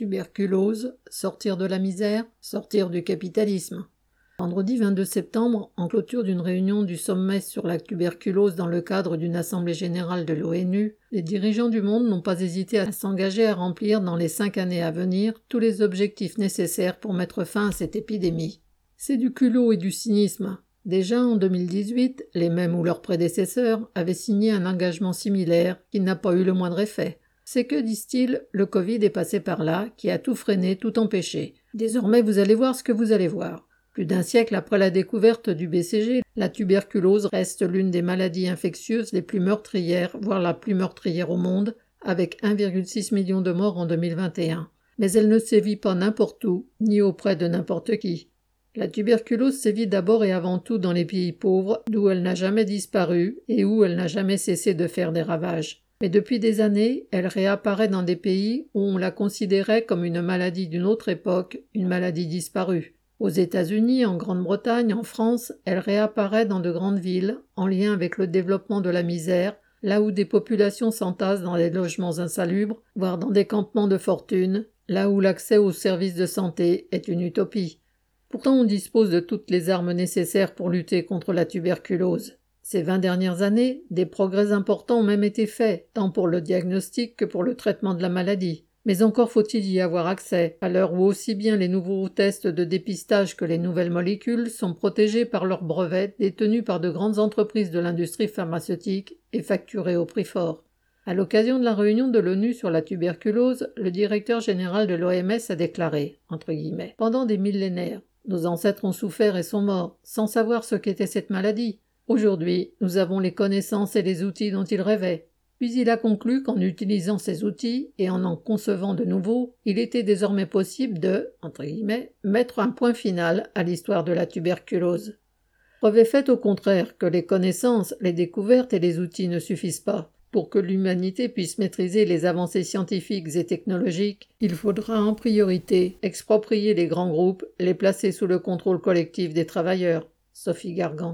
Tuberculose, sortir de la misère, sortir du capitalisme. Vendredi 22 septembre, en clôture d'une réunion du sommet sur la tuberculose dans le cadre d'une assemblée générale de l'ONU, les dirigeants du monde n'ont pas hésité à s'engager à remplir dans les cinq années à venir tous les objectifs nécessaires pour mettre fin à cette épidémie. C'est du culot et du cynisme. Déjà en 2018, les mêmes ou leurs prédécesseurs avaient signé un engagement similaire qui n'a pas eu le moindre effet. C'est que, disent-ils, le Covid est passé par là, qui a tout freiné, tout empêché. Désormais, vous allez voir ce que vous allez voir. Plus d'un siècle après la découverte du BCG, la tuberculose reste l'une des maladies infectieuses les plus meurtrières, voire la plus meurtrière au monde, avec 1,6 million de morts en 2021. Mais elle ne sévit pas n'importe où, ni auprès de n'importe qui. La tuberculose sévit d'abord et avant tout dans les pays pauvres, d'où elle n'a jamais disparu et où elle n'a jamais cessé de faire des ravages. Mais depuis des années, elle réapparaît dans des pays où on la considérait comme une maladie d'une autre époque, une maladie disparue. Aux États-Unis, en Grande-Bretagne, en France, elle réapparaît dans de grandes villes, en lien avec le développement de la misère, là où des populations s'entassent dans des logements insalubres, voire dans des campements de fortune, là où l'accès aux services de santé est une utopie. Pourtant on dispose de toutes les armes nécessaires pour lutter contre la tuberculose. Ces vingt dernières années, des progrès importants ont même été faits, tant pour le diagnostic que pour le traitement de la maladie. Mais encore faut-il y avoir accès, à l'heure où aussi bien les nouveaux tests de dépistage que les nouvelles molécules sont protégés par leurs brevets détenus par de grandes entreprises de l'industrie pharmaceutique et facturés au prix fort. À l'occasion de la réunion de l'ONU sur la tuberculose, le directeur général de l'OMS a déclaré, entre guillemets, Pendant des millénaires, nos ancêtres ont souffert et sont morts, sans savoir ce qu'était cette maladie. Aujourd'hui, nous avons les connaissances et les outils dont il rêvait. Puis il a conclu qu'en utilisant ces outils et en en concevant de nouveaux, il était désormais possible de, entre guillemets, mettre un point final à l'histoire de la tuberculose. Preuve est faite au contraire que les connaissances, les découvertes et les outils ne suffisent pas. Pour que l'humanité puisse maîtriser les avancées scientifiques et technologiques, il faudra en priorité exproprier les grands groupes, les placer sous le contrôle collectif des travailleurs. Sophie Gargan.